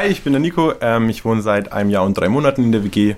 Hi, ich bin der Nico. Ähm, ich wohne seit einem Jahr und drei Monaten in der WG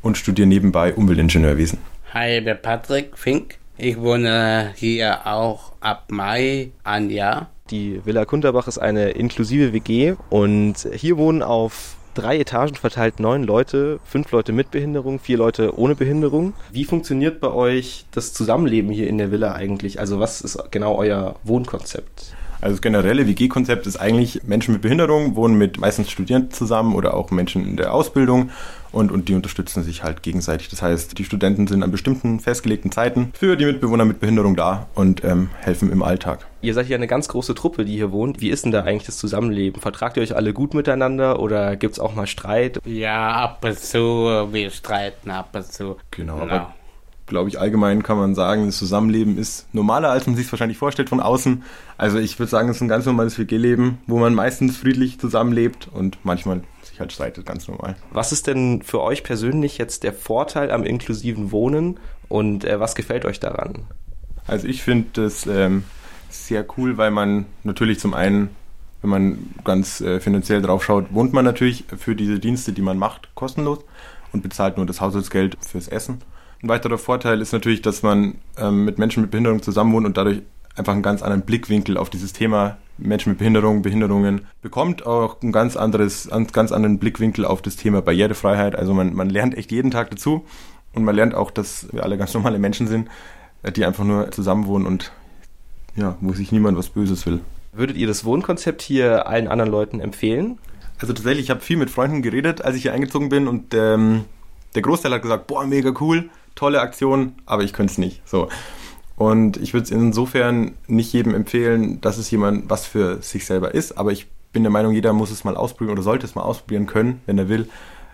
und studiere nebenbei Umweltingenieurwesen. Hi, ich bin Patrick Fink. Ich wohne hier auch ab Mai ein Jahr. Die Villa Kunterbach ist eine inklusive WG und hier wohnen auf drei Etagen verteilt neun Leute, fünf Leute mit Behinderung, vier Leute ohne Behinderung. Wie funktioniert bei euch das Zusammenleben hier in der Villa eigentlich? Also was ist genau euer Wohnkonzept? Also das generelle WG-Konzept ist eigentlich, Menschen mit Behinderung wohnen mit meistens Studierenden zusammen oder auch Menschen in der Ausbildung und, und die unterstützen sich halt gegenseitig. Das heißt, die Studenten sind an bestimmten festgelegten Zeiten für die Mitbewohner mit Behinderung da und ähm, helfen im Alltag. Ihr seid ja eine ganz große Truppe, die hier wohnt. Wie ist denn da eigentlich das Zusammenleben? Vertragt ihr euch alle gut miteinander oder gibt es auch mal Streit? Ja, ab und zu, wir streiten ab und zu. Genau, genau. aber glaube ich, allgemein kann man sagen, das Zusammenleben ist normaler, als man sich es wahrscheinlich vorstellt von außen. Also ich würde sagen, es ist ein ganz normales WG-Leben, wo man meistens friedlich zusammenlebt und manchmal sich halt streitet, ganz normal. Was ist denn für euch persönlich jetzt der Vorteil am inklusiven Wohnen und äh, was gefällt euch daran? Also ich finde das ähm, sehr cool, weil man natürlich zum einen, wenn man ganz äh, finanziell drauf schaut, wohnt man natürlich für diese Dienste, die man macht, kostenlos und bezahlt nur das Haushaltsgeld fürs Essen. Ein weiterer Vorteil ist natürlich, dass man ähm, mit Menschen mit Behinderung zusammenwohnt und dadurch einfach einen ganz anderen Blickwinkel auf dieses Thema Menschen mit Behinderung, Behinderungen bekommt, auch einen ganz anderes, einen ganz anderen Blickwinkel auf das Thema Barrierefreiheit. Also man, man lernt echt jeden Tag dazu und man lernt auch, dass wir alle ganz normale Menschen sind, die einfach nur zusammenwohnen und ja, wo sich niemand was Böses will. Würdet ihr das Wohnkonzept hier allen anderen Leuten empfehlen? Also tatsächlich, ich habe viel mit Freunden geredet, als ich hier eingezogen bin und ähm, der Großteil hat gesagt, boah, mega cool tolle Aktion, aber ich könnte es nicht. So. Und ich würde es insofern nicht jedem empfehlen, dass es jemand was für sich selber ist, aber ich bin der Meinung, jeder muss es mal ausprobieren oder sollte es mal ausprobieren können, wenn er will,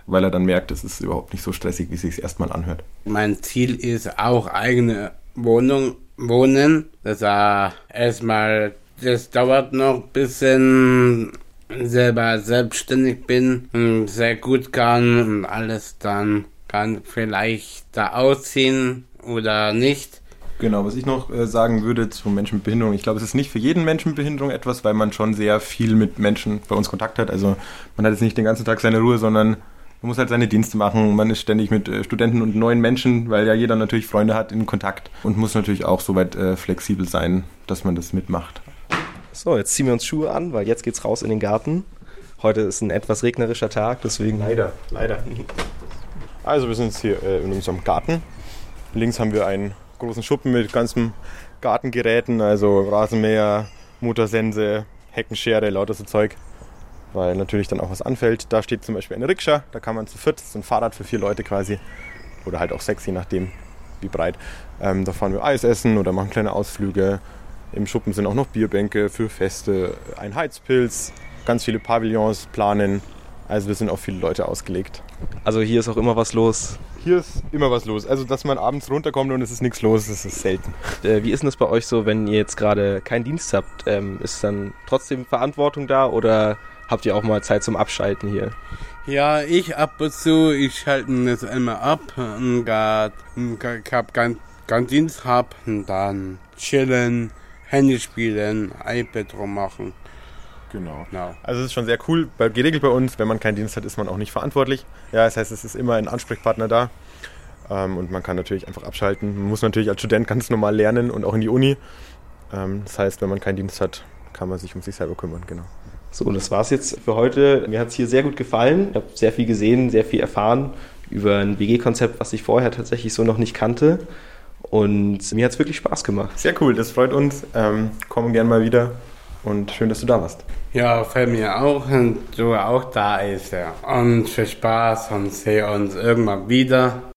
weil er dann merkt, es ist überhaupt nicht so stressig, wie es sich erstmal anhört. Mein Ziel ist auch eigene Wohnung wohnen. Das war erstmal, das dauert noch ein bisschen selber selbstständig bin und sehr gut kann und alles dann kann vielleicht da ausziehen oder nicht. Genau, was ich noch äh, sagen würde zu Menschen mit Behinderung, ich glaube, es ist nicht für jeden Menschen mit Behinderung etwas, weil man schon sehr viel mit Menschen bei uns Kontakt hat. Also man hat jetzt nicht den ganzen Tag seine Ruhe, sondern man muss halt seine Dienste machen. Man ist ständig mit äh, Studenten und neuen Menschen, weil ja jeder natürlich Freunde hat, in Kontakt und muss natürlich auch soweit äh, flexibel sein, dass man das mitmacht. So, jetzt ziehen wir uns Schuhe an, weil jetzt geht's raus in den Garten. Heute ist ein etwas regnerischer Tag, deswegen. Leider, leider. Also wir sind jetzt hier äh, in unserem Garten. Links haben wir einen großen Schuppen mit ganzen Gartengeräten, also Rasenmäher, Motorsense, Heckenschere, lauter so Zeug. Weil natürlich dann auch was anfällt. Da steht zum Beispiel eine Rikscha, da kann man zu viert, das ist ein Fahrrad für vier Leute quasi. Oder halt auch sechs, je nachdem wie breit. Ähm, da fahren wir Eis essen oder machen kleine Ausflüge. Im Schuppen sind auch noch Bierbänke für Feste, ein Heizpilz, ganz viele Pavillons planen. Also wir sind auf viele Leute ausgelegt. Also hier ist auch immer was los. Hier ist immer was los. Also dass man abends runterkommt und es ist nichts los, das ist selten. Äh, wie ist denn das bei euch so, wenn ihr jetzt gerade keinen Dienst habt? Ähm, ist dann trotzdem Verantwortung da oder habt ihr auch mal Zeit zum Abschalten hier? Ja, ich ab und zu, ich schalte das immer ab und grad, ich hab keinen kein Dienst hab und dann chillen, Handy spielen, iPad rummachen. Genau. genau. Also es ist schon sehr cool, weil geregelt bei uns, wenn man keinen Dienst hat, ist man auch nicht verantwortlich. Ja, das heißt, es ist immer ein Ansprechpartner da. Ähm, und man kann natürlich einfach abschalten. Man muss natürlich als Student ganz normal lernen und auch in die Uni. Ähm, das heißt, wenn man keinen Dienst hat, kann man sich um sich selber kümmern, genau. So, und das war's jetzt für heute. Mir hat es hier sehr gut gefallen. Ich habe sehr viel gesehen, sehr viel erfahren über ein WG-Konzept, was ich vorher tatsächlich so noch nicht kannte. Und mir hat es wirklich Spaß gemacht. Sehr cool, das freut uns. Ähm, kommen gern mal wieder und schön, dass du da warst. Ja, fällt mir auch, und du auch da ist. Ja. Und viel Spaß und sehen uns irgendwann wieder.